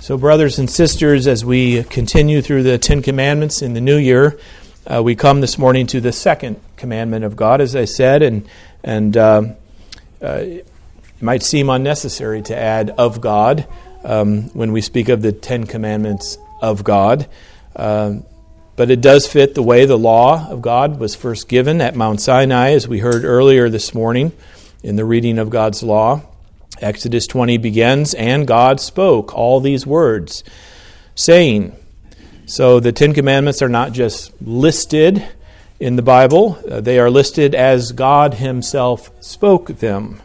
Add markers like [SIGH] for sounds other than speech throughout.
So, brothers and sisters, as we continue through the Ten Commandments in the new year, uh, we come this morning to the second commandment of God, as I said, and and uh, uh, it might seem unnecessary to add "of God" um, when we speak of the Ten Commandments of God, um, but it does fit the way the law of God was first given at Mount Sinai, as we heard earlier this morning in the reading of God's law. Exodus 20 begins, and God spoke all these words, saying, So the Ten Commandments are not just listed in the Bible, uh, they are listed as God Himself spoke them.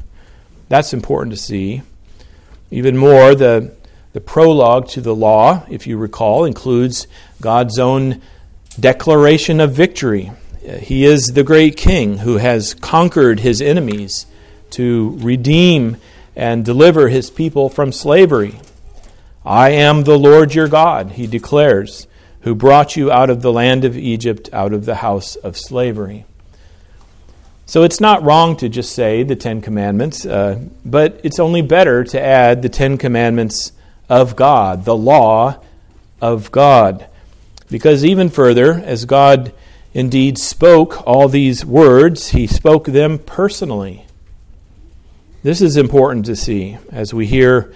That's important to see. Even more, the, the prologue to the law, if you recall, includes God's own declaration of victory. Uh, he is the great king who has conquered his enemies to redeem and deliver his people from slavery. I am the Lord your God, he declares, who brought you out of the land of Egypt, out of the house of slavery. So it's not wrong to just say the Ten Commandments, uh, but it's only better to add the Ten Commandments of God, the law of God. Because even further, as God indeed spoke all these words, he spoke them personally. This is important to see as we hear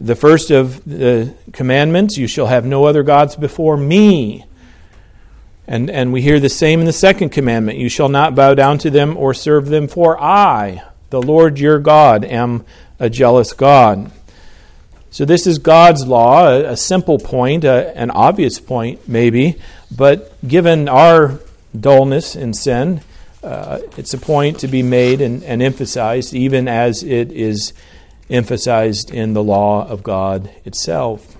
the first of the commandments you shall have no other gods before me. And, and we hear the same in the second commandment you shall not bow down to them or serve them, for I, the Lord your God, am a jealous God. So, this is God's law, a, simple point, a, an obvious point, maybe, but given our dullness in sin, uh, it's a point to be made and, and emphasized, even as it is emphasized in the law of God itself.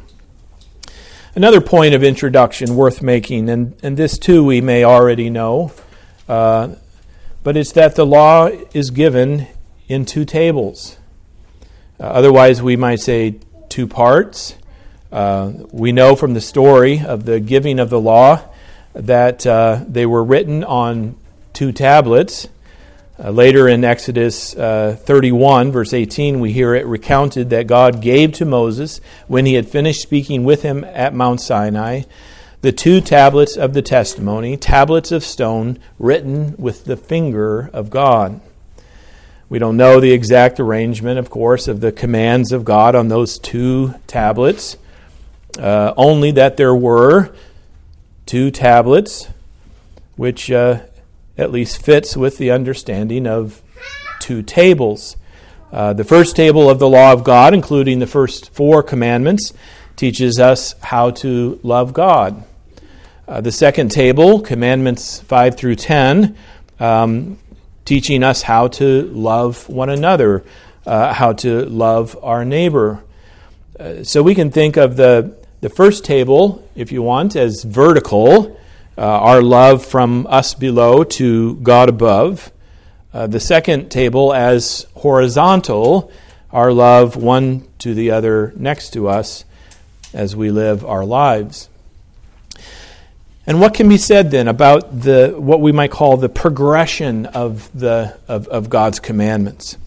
Another point of introduction worth making, and, and this too we may already know, uh, but it's that the law is given in two tables. Uh, otherwise, we might say two parts. Uh, we know from the story of the giving of the law that uh, they were written on two tablets. Uh, later in Exodus uh, 31, verse 18, we hear it recounted that God gave to Moses, when he had finished speaking with him at Mount Sinai, the two tablets of the testimony, tablets of stone written with the finger of God. We don't know the exact arrangement, of course, of the commands of God on those two tablets, uh, only that there were two tablets which uh, at least fits with the understanding of two tables. Uh, the first table of the law of God, including the first four commandments, teaches us how to love God. Uh, the second table, commandments 5 through 10, um, teaching us how to love one another, uh, how to love our neighbor. Uh, so we can think of the, the first table, if you want, as vertical, uh, our love from us below to God above. Uh, the second table as horizontal, our love one to the other next to us as we live our lives. And what can be said then about the what we might call the progression of the of, of God's commandments?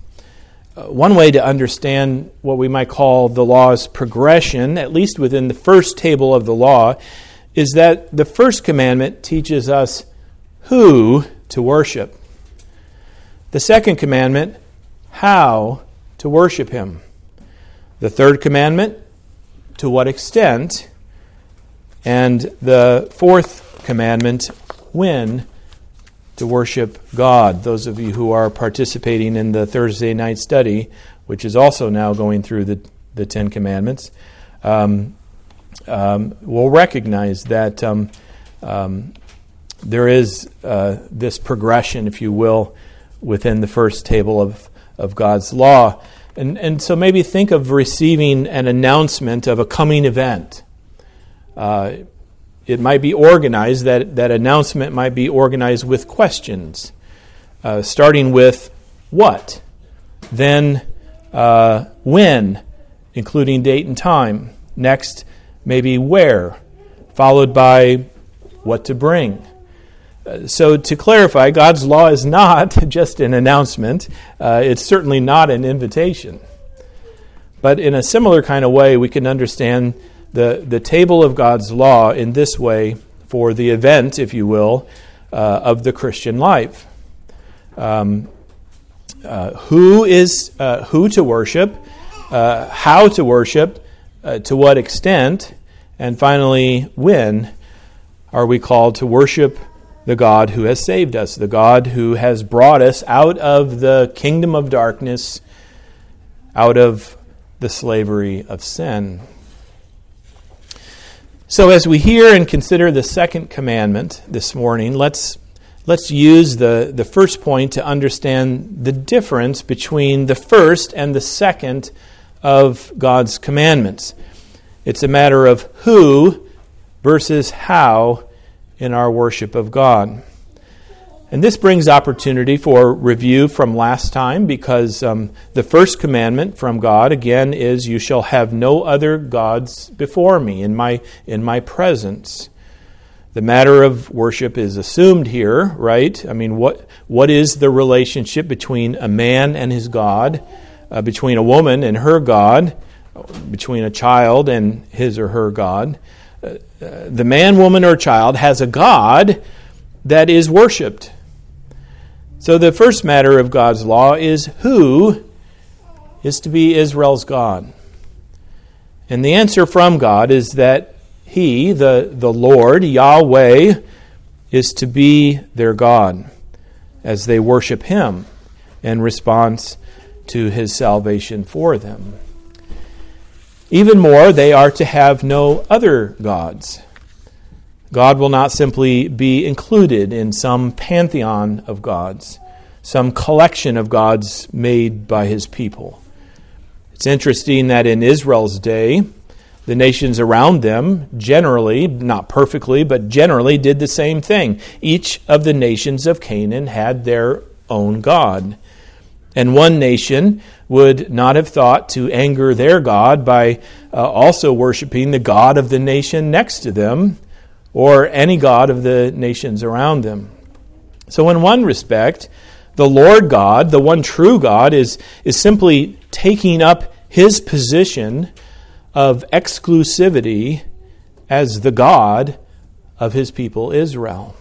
Uh, one way to understand what we might call the law's progression, at least within the first table of the law, is that the first commandment teaches us who to worship. The second commandment, how to worship Him. The third commandment, to what extent. And the fourth commandment, when to worship God. Those of you who are participating in the Thursday night study, which is also now going through the, the Ten Commandments, um, um, will recognize that um, um, there is uh, this progression, if you will, within the first table of, of God's law. And, and so maybe think of receiving an announcement of a coming event. Uh, it might be organized, that, that announcement might be organized with questions, uh, starting with what, then uh, when, including date and time. Next, maybe where, followed by what to bring. Uh, so, to clarify, God's law is not [LAUGHS] just an announcement, uh, it's certainly not an invitation. But in a similar kind of way, we can understand the, the table of God's law in this way for the event, if you will, uh, of the Christian life. Um, uh, who is uh, who to worship, uh, how to worship, uh, to what extent, and finally, when are we called to worship the God who has saved us, the God who has brought us out of the kingdom of darkness, out of the slavery of sin. So, as we hear and consider the second commandment this morning, let's, let's use the, the first point to understand the difference between the first and the second of God's commandments. It's a matter of who versus how in our worship of God. And this brings opportunity for review from last time because um, the first commandment from God, again, is You shall have no other gods before me in my, in my presence. The matter of worship is assumed here, right? I mean, what, what is the relationship between a man and his God, uh, between a woman and her God, between a child and his or her God? Uh, uh, the man, woman, or child has a God that is worshiped. So the first matter of God's law is who is to be Israel's God? And the answer from God is that He, the, the Lord, Yahweh, is to be their God as they worship Him in response to His salvation for them. Even more, they are to have no other gods. God will not simply be included in some pantheon of gods, some collection of gods made by his people. It's interesting that in Israel's day, the nations around them generally, not perfectly, but generally did the same thing. Each of the nations of Canaan had their own God. And one nation would not have thought to anger their God by uh, also worshiping the God of the nation next to them or any god of the nations around them. So, in one respect, the Lord God, the one true God, is, is simply taking up his position of exclusivity as the God of his people Israel.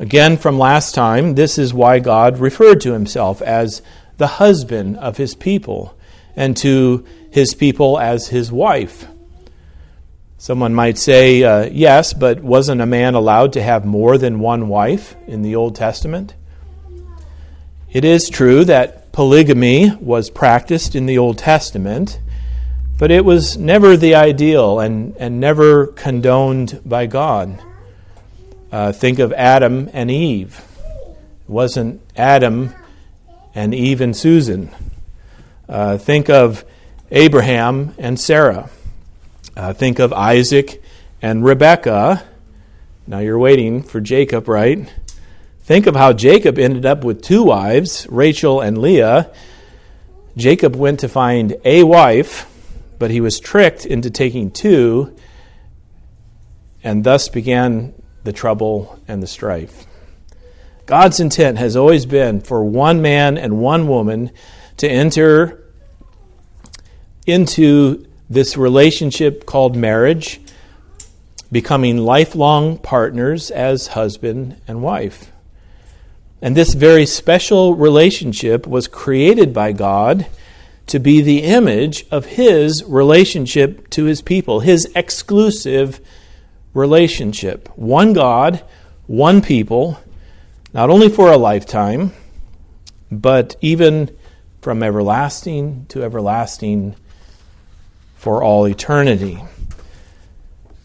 Again, from last time, this is why God referred to himself as the husband of his people and to his people as his wife. Someone might say, uh, yes, but wasn't a man allowed to have more than one wife in the Old Testament? It is true that polygamy was practiced in the Old Testament, but it was never the ideal and, and never condoned by God. Uh, think of Adam and Eve. It wasn't Adam and Eve and Susan. Uh, think of Abraham and Sarah. Uh, think of Isaac and Rebekah. Now you're waiting for Jacob, right? Think of how Jacob ended up with two wives, Rachel and Leah. Jacob went to find a wife, but he was tricked into taking two, and thus began the trouble and the strife. God's intent has always been for one man and one woman to enter into this relationship called marriage, becoming lifelong partners as husband and wife. And this very special relationship was created by God to be the image of His relationship to His people, His exclusive relationship. One God, one people, not only for a lifetime, but even from everlasting to everlasting for all eternity.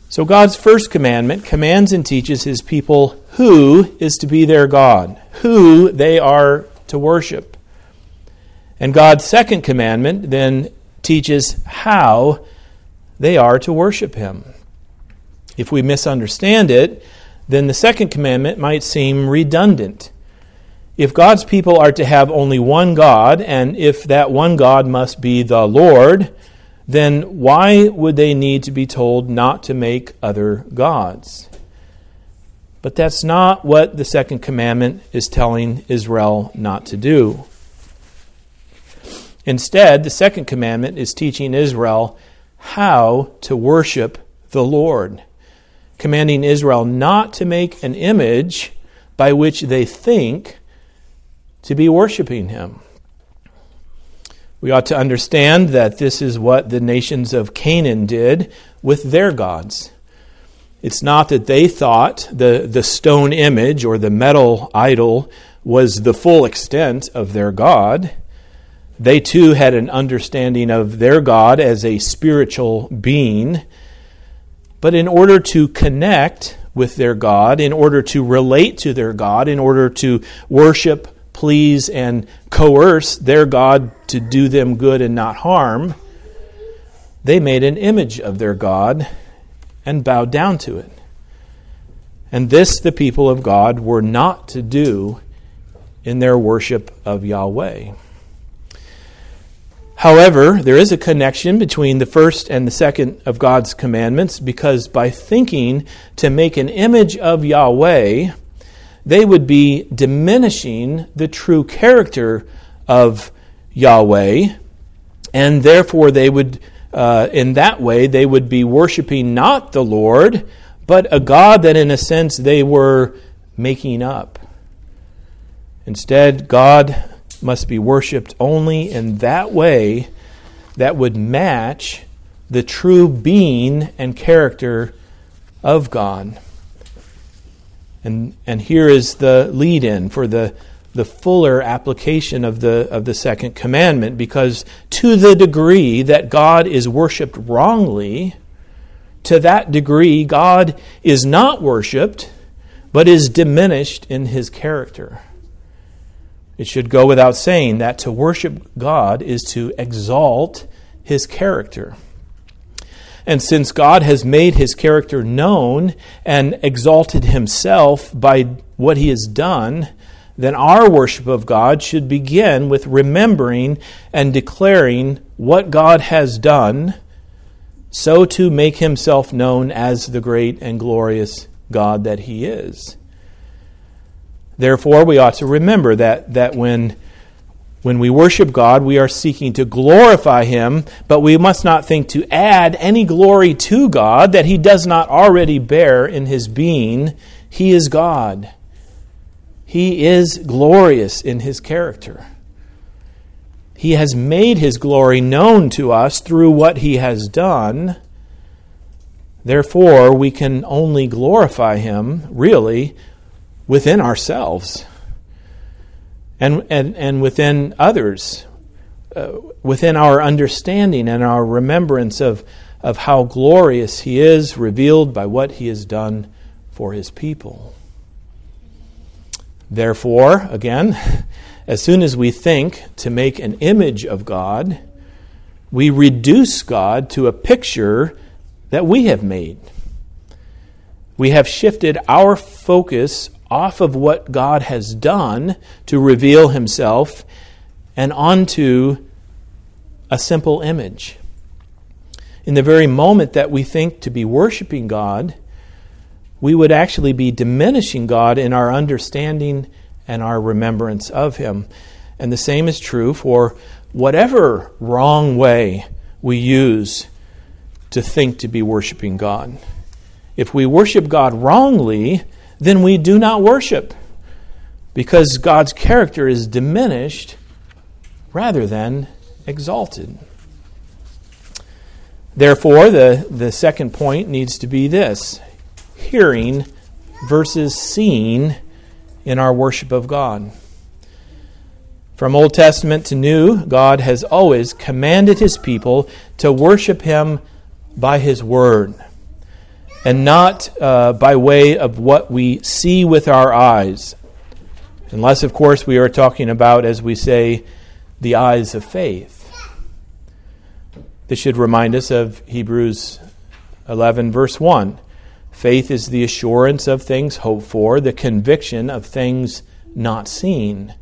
So, God's first commandment commands and teaches his people who is to be their God, who they are to worship. And God's second commandment then teaches how they are to worship him. If we misunderstand it, then the second commandment might seem redundant. If God's people are to have only one God, and if that one God must be the Lord, then why would they need to be told not to make other gods? But that's not what the second commandment is telling Israel not to do. Instead, the second commandment is teaching Israel how to worship the Lord, commanding Israel not to make an image by which they think to be worshiping Him. We ought to understand that this is what the nations of Canaan did with their gods. It's not that they thought the, the stone image or the metal idol was the full extent of their God. They too had an understanding of their God as a spiritual being. But in order to connect with their God, in order to relate to their God, in order to worship, please, and coerce their God to do them good and not harm, they made an image of their God and bowed down to it. And this the people of God were not to do in their worship of Yahweh. However, there is a connection between the first and the second of God's commandments because by thinking to make an image of Yahweh, they would be diminishing the true character of Yahweh, and therefore they would, uh, in that way, they would be worshiping not the Lord, but a God that in a sense they were making up. Instead, God must be worshiped only in that way that would match the true being and character of God. And, and here is the lead in for the, the fuller application of the, of the second commandment, because to the degree that God is worshiped wrongly, to that degree God is not worshiped, but is diminished in his character. It should go without saying that to worship God is to exalt his character. And since God has made his character known and exalted himself by what he has done, then our worship of God should begin with remembering and declaring what God has done, so to make himself known as the great and glorious God that he is. Therefore, we ought to remember that, that when, when we worship God, we are seeking to glorify Him, but we must not think to add any glory to God that He does not already bear in His being. He is God. He is glorious in His character. He has made His glory known to us through what He has done. Therefore, we can only glorify Him, really, within ourselves and, and, and within others, uh, within our understanding and our remembrance of, of how glorious He is, revealed by what He has done for His people. Therefore, again, [LAUGHS] as soon as we think to make an image of God, we reduce God to a picture that we have made. We have shifted our focus off of what God has done to reveal himself and onto a simple image. In the very moment that we think to be worshiping God, we would actually be diminishing God in our understanding and our remembrance of Him. And the same is true for whatever wrong way we use to think to be worshiping God. If we worship God wrongly, then we do not worship because God's character is diminished rather than exalted. Therefore, the, the second point needs to be this hearing versus seeing in our worship of God. From Old Testament to New, God has always commanded his people to worship him by his word and not uh, by way of what we see with our eyes. Unless, of course, we are talking about, as we say, the eyes of faith. This should remind us of Hebrews 11, verse 1. Faith is the assurance of things hoped for, the conviction of things not seen.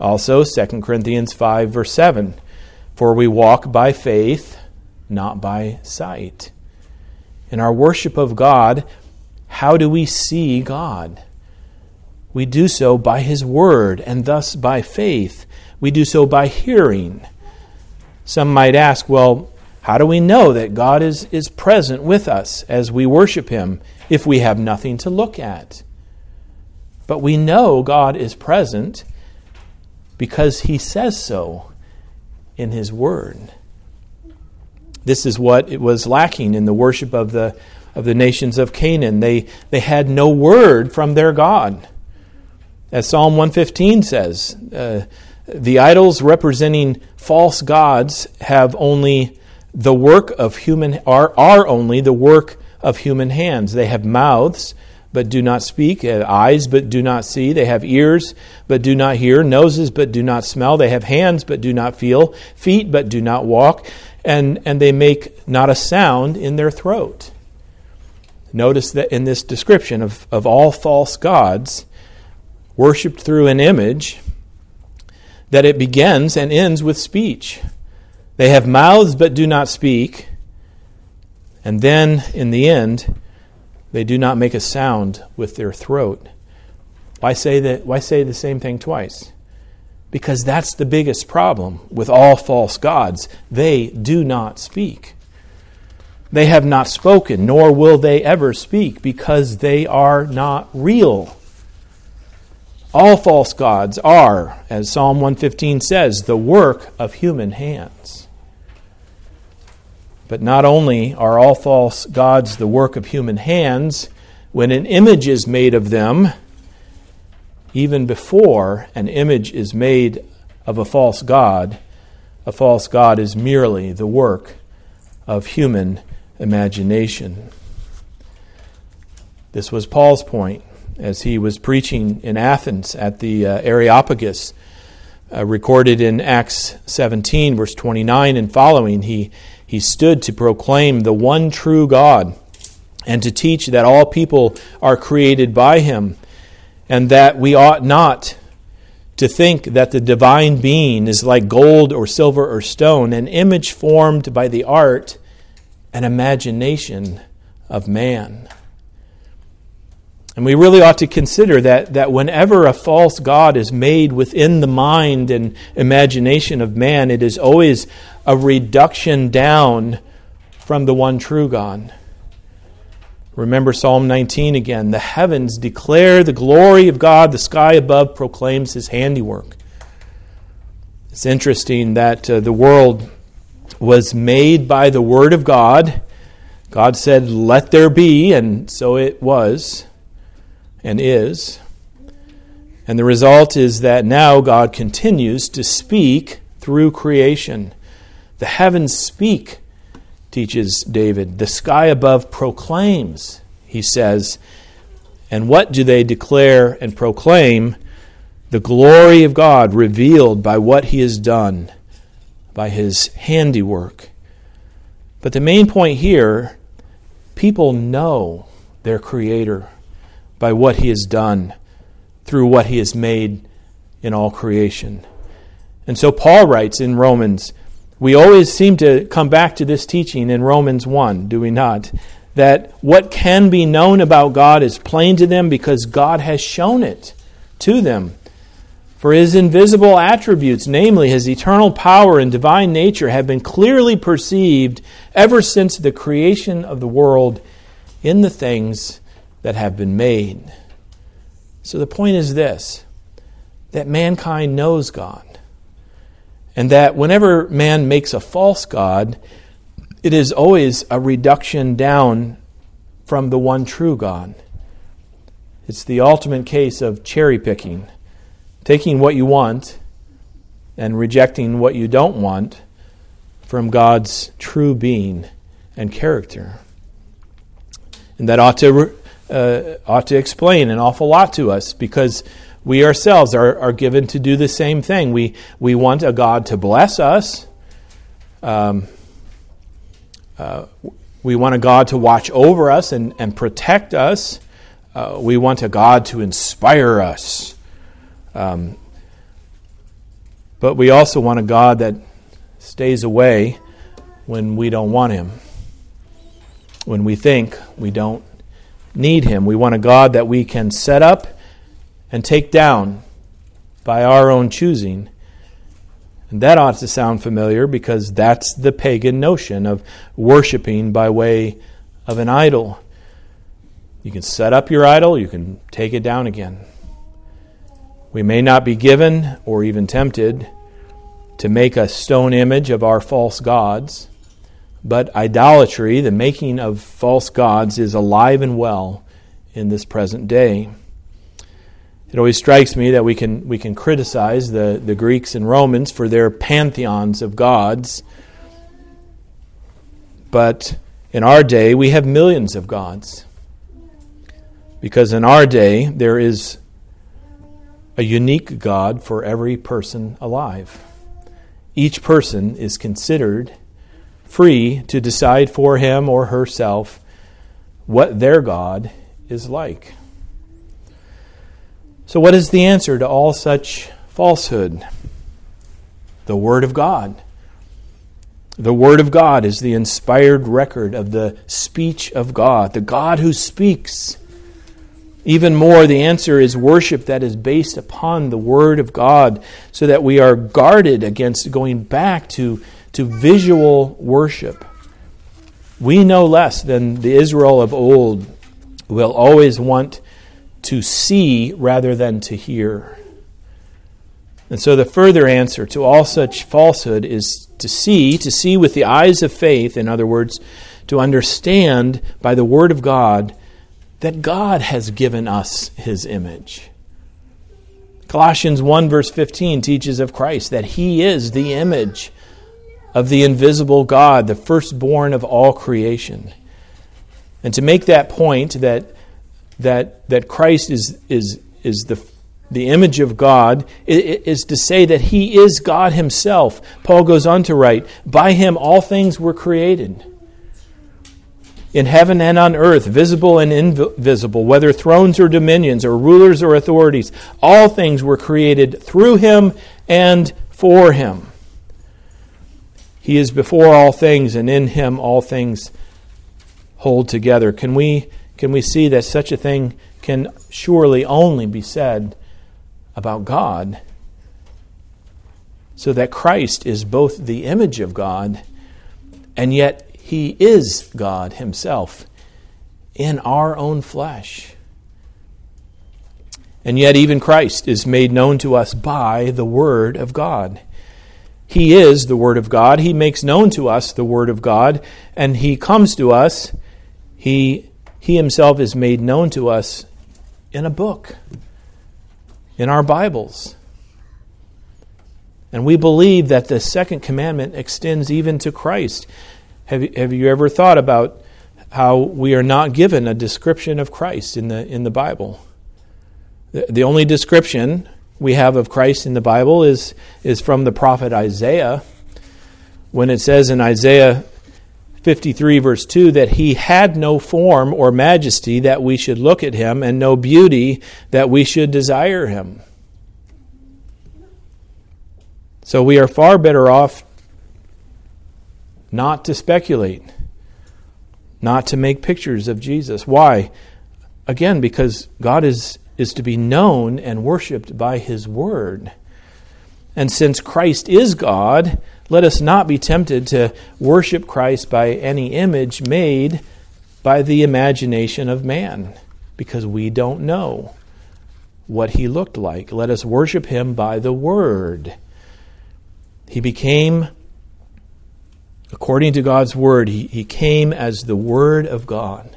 Also, 2 Corinthians 5, verse 7. For we walk by faith, not by sight in our worship of God, how do we see God? We do so by His Word, and thus by faith. We do so by hearing. some might ask, well, how do we know that God is, is present with us as we worship Him if we have nothing to look at? But we know God is present because He says so in His Word. This is what it was lacking in the worship of the, of the nations of Canaan. They, they had no word from their God. As Psalm 115 says, uh, the idols representing false gods have only the work of human are, are only the work of human hands. They have mouths but do not speak, have eyes but do not see, they have ears but do not hear, noses but do not smell, they have hands but do not feel, feet but do not walk, and, and they make not a sound in their throat. Notice that in this description of, of all false gods, worshipped through an image, that it begins and ends with speech. They have mouths but do not speak. And then, in the end, they do not make a sound with their throat. Why say, that, why say the same thing twice? Because that's the biggest problem with all false gods. They do not speak. They have not spoken, nor will they ever speak, because they are not real. All false gods are, as Psalm 115 says, the work of human hands. But not only are all false gods the work of human hands, when an image is made of them, even before an image is made of a false god, a false god is merely the work of human imagination. This was Paul's point as he was preaching in Athens at the uh, Areopagus, uh, recorded in Acts 17, verse 29 and following. He, he stood to proclaim the one true God and to teach that all people are created by him and that we ought not to think that the divine being is like gold or silver or stone, an image formed by the art and imagination of man. And we really ought to consider that, that whenever a false God is made within the mind and imagination of man, it is always a reduction down from the one true God. Remember Psalm 19 again. The heavens declare the glory of God, the sky above proclaims his handiwork. It's interesting that uh, the world was made by the Word of God. God said, Let there be, and so it was and is. And the result is that now God continues to speak through creation. The heavens speak, teaches David. The sky above proclaims, he says. And what do they declare and proclaim? The glory of God revealed by what he has done, by his handiwork. But the main point here people know their Creator by what he has done through what he has made in all creation. And so Paul writes in Romans, we always seem to come back to this teaching in Romans 1, do we not? That what can be known about God is plain to them because God has shown it to them. For his invisible attributes, namely his eternal power and divine nature, have been clearly perceived ever since the creation of the world in the things that have been made. So the point is this that mankind knows God. And that whenever man makes a false God, it is always a reduction down from the one true God. It's the ultimate case of cherry picking, taking what you want and rejecting what you don't want from God's true being and character. And that ought to uh, ought to explain an awful lot to us because we ourselves are, are given to do the same thing. We, we want a God to bless us. Um, uh, we want a God to watch over us and, and protect us. Uh, we want a God to inspire us. Um, but we also want a God that stays away when we don't want Him, when we think we don't need Him. We want a God that we can set up and take down by our own choosing. And that ought to sound familiar because that's the pagan notion of worshiping by way of an idol. You can set up your idol, you can take it down again. We may not be given or even tempted to make a stone image of our false gods, but idolatry, the making of false gods, is alive and well in this present day. It always strikes me that we can, we can criticize the, the Greeks and Romans for their pantheons of gods, but in our day we have millions of gods. Because in our day there is a unique God for every person alive. Each person is considered free to decide for him or herself what their God is like. So, what is the answer to all such falsehood? The Word of God. The Word of God is the inspired record of the speech of God, the God who speaks. Even more, the answer is worship that is based upon the Word of God, so that we are guarded against going back to, to visual worship. We no less than the Israel of old will always want to see rather than to hear. And so the further answer to all such falsehood is to see, to see with the eyes of faith, in other words, to understand by the Word of God that God has given us His image. Colossians 1, verse 15 teaches of Christ that He is the image of the invisible God, the firstborn of all creation. And to make that point that that, that Christ is, is, is the, the image of God is to say that he is God himself. Paul goes on to write, By him all things were created. In heaven and on earth, visible and invisible, whether thrones or dominions or rulers or authorities, all things were created through him and for him. He is before all things, and in him all things hold together. Can we can we see that such a thing can surely only be said about God. So that Christ is both the image of God and yet he is God himself in our own flesh. And yet, even Christ is made known to us by the Word of God. He is the Word of God. He makes known to us the Word of God, and He comes to us. He he himself is made known to us in a book, in our Bibles. And we believe that the second commandment extends even to Christ. Have have you ever thought about how we are not given a description of Christ in the, in the Bible? The, the only description we have of Christ in the Bible is, is from the prophet Isaiah when it says in Isaiah 53, verse 2, that he had no form or majesty that we should look at him, and no beauty that we should desire him. So we are far better off not to speculate, not to make pictures of Jesus. Why? Again, because God is, is to be known and worshiped by his word. And since Christ is God, let us not be tempted to worship Christ by any image made by the imagination of man, because we don't know what he looked like. Let us worship him by the Word. He became, according to God's Word, he, he came as the Word of God.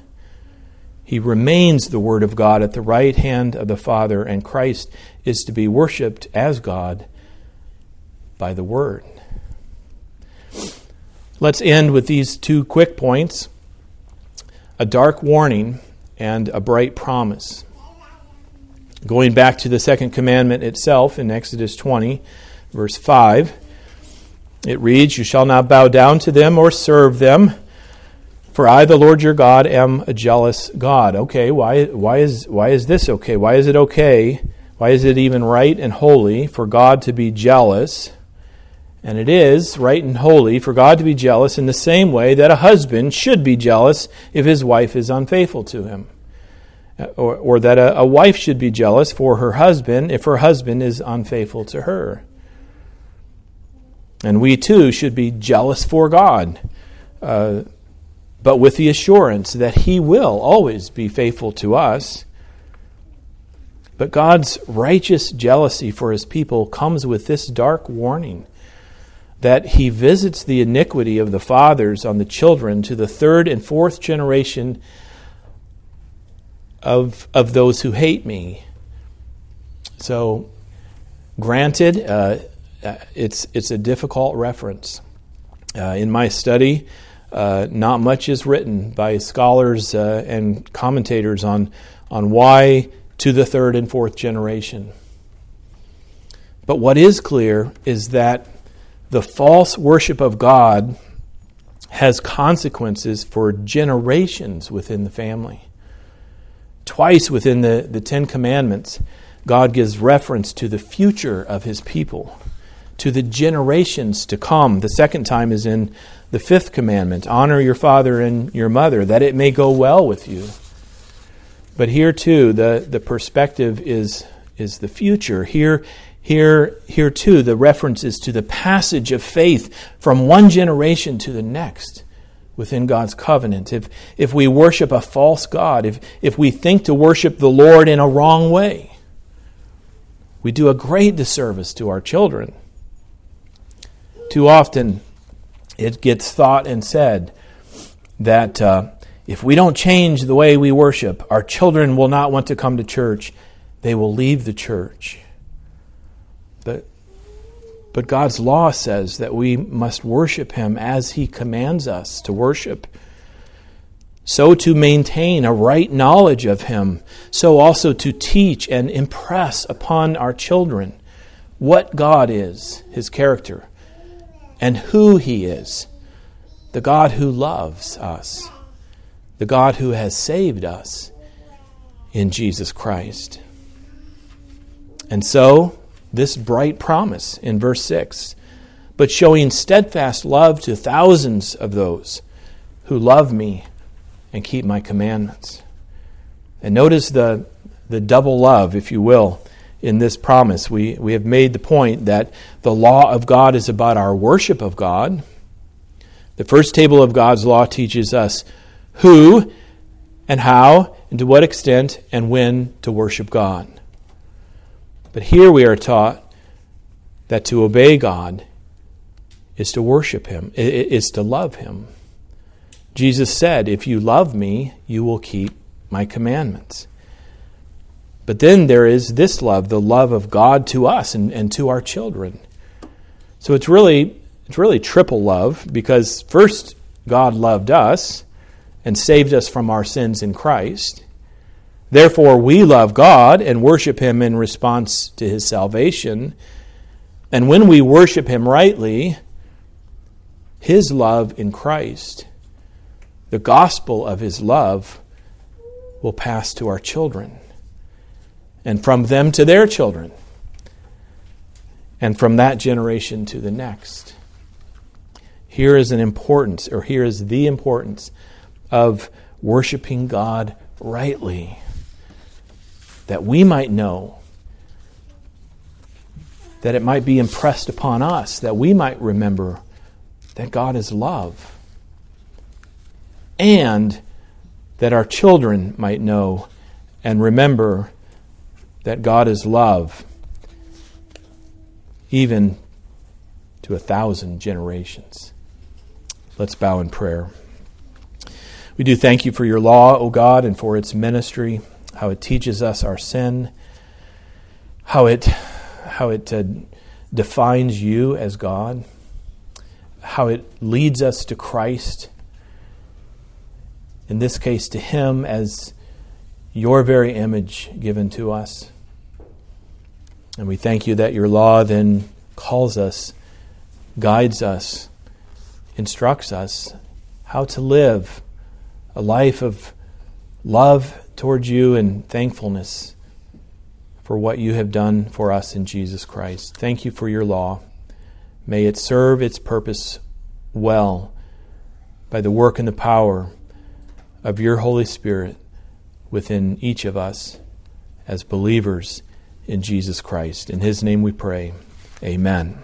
He remains the Word of God at the right hand of the Father, and Christ is to be worshiped as God by the Word. Let's end with these two quick points a dark warning and a bright promise. Going back to the second commandment itself in Exodus 20, verse 5, it reads, You shall not bow down to them or serve them, for I, the Lord your God, am a jealous God. Okay, why, why, is, why is this okay? Why is it okay? Why is it even right and holy for God to be jealous? And it is right and holy for God to be jealous in the same way that a husband should be jealous if his wife is unfaithful to him. Or, or that a, a wife should be jealous for her husband if her husband is unfaithful to her. And we too should be jealous for God, uh, but with the assurance that He will always be faithful to us. But God's righteous jealousy for His people comes with this dark warning that He visits the iniquity of the fathers on the children to the third and fourth generation of, of those who hate me. So, granted, uh, uh, it's, it's a difficult reference. Uh, in my study, uh, not much is written by scholars uh, and commentators on, on why to the third and fourth generation. But what is clear is that the false worship of God has consequences for generations within the family. Twice within the, the Ten Commandments, God gives reference to the future of his people to the generations to come. The second time is in the fifth commandment honor your father and your mother, that it may go well with you. But here too, the, the perspective is, is the future. Here, here, here too, the reference is to the passage of faith from one generation to the next within God's covenant. If, if we worship a false God, if, if we think to worship the Lord in a wrong way, we do a great disservice to our children. Too often, it gets thought and said that uh, if we don't change the way we worship, our children will not want to come to church. They will leave the church. But, God's law says that we must worship Him as He commands us to worship. So to maintain a right knowledge of Him, so also to teach and impress upon our children what God is, His character, and who He is the God who loves us, the God who has saved us in Jesus Christ. And so, this bright promise in verse 6 but showing steadfast love to thousands of those who love me and keep my commandments. And notice the, the double love, if you will, in this promise. We, we have made the point that the law of God is about our worship of God. The first table of God's law teaches us who and how and to what extent and when to worship God. But here we are taught that to obey God is to worship Him, is to love Him. Jesus said, If you love me, you will keep my commandments. But then there is this love, the love of God to us and, and to our children. So it's really it's really triple love because first God loved us and saved us from our sins in Christ. Therefore we love God and worship him in response to his salvation. And when we worship him rightly, his love in Christ, the gospel of his love will pass to our children and from them to their children, and from that generation to the next. Here is an importance, or here is the importance of worshiping God rightly, that we might know, that it might be impressed upon us, that we might remember that God is love, and that our children might know and remember that God is love, even to a thousand generations. Let's bow in prayer. We do thank you for your law, O God, and for its ministry, how it teaches us our sin, how it, how it uh, defines you as God, how it leads us to Christ, in this case to Him as your very image given to us. And we thank you that your law then calls us, guides us, instructs us how to live a life of love towards you and thankfulness for what you have done for us in Jesus Christ. Thank you for your law. May it serve its purpose well by the work and the power of your Holy Spirit within each of us as believers in Jesus Christ. In His name we pray. Amen.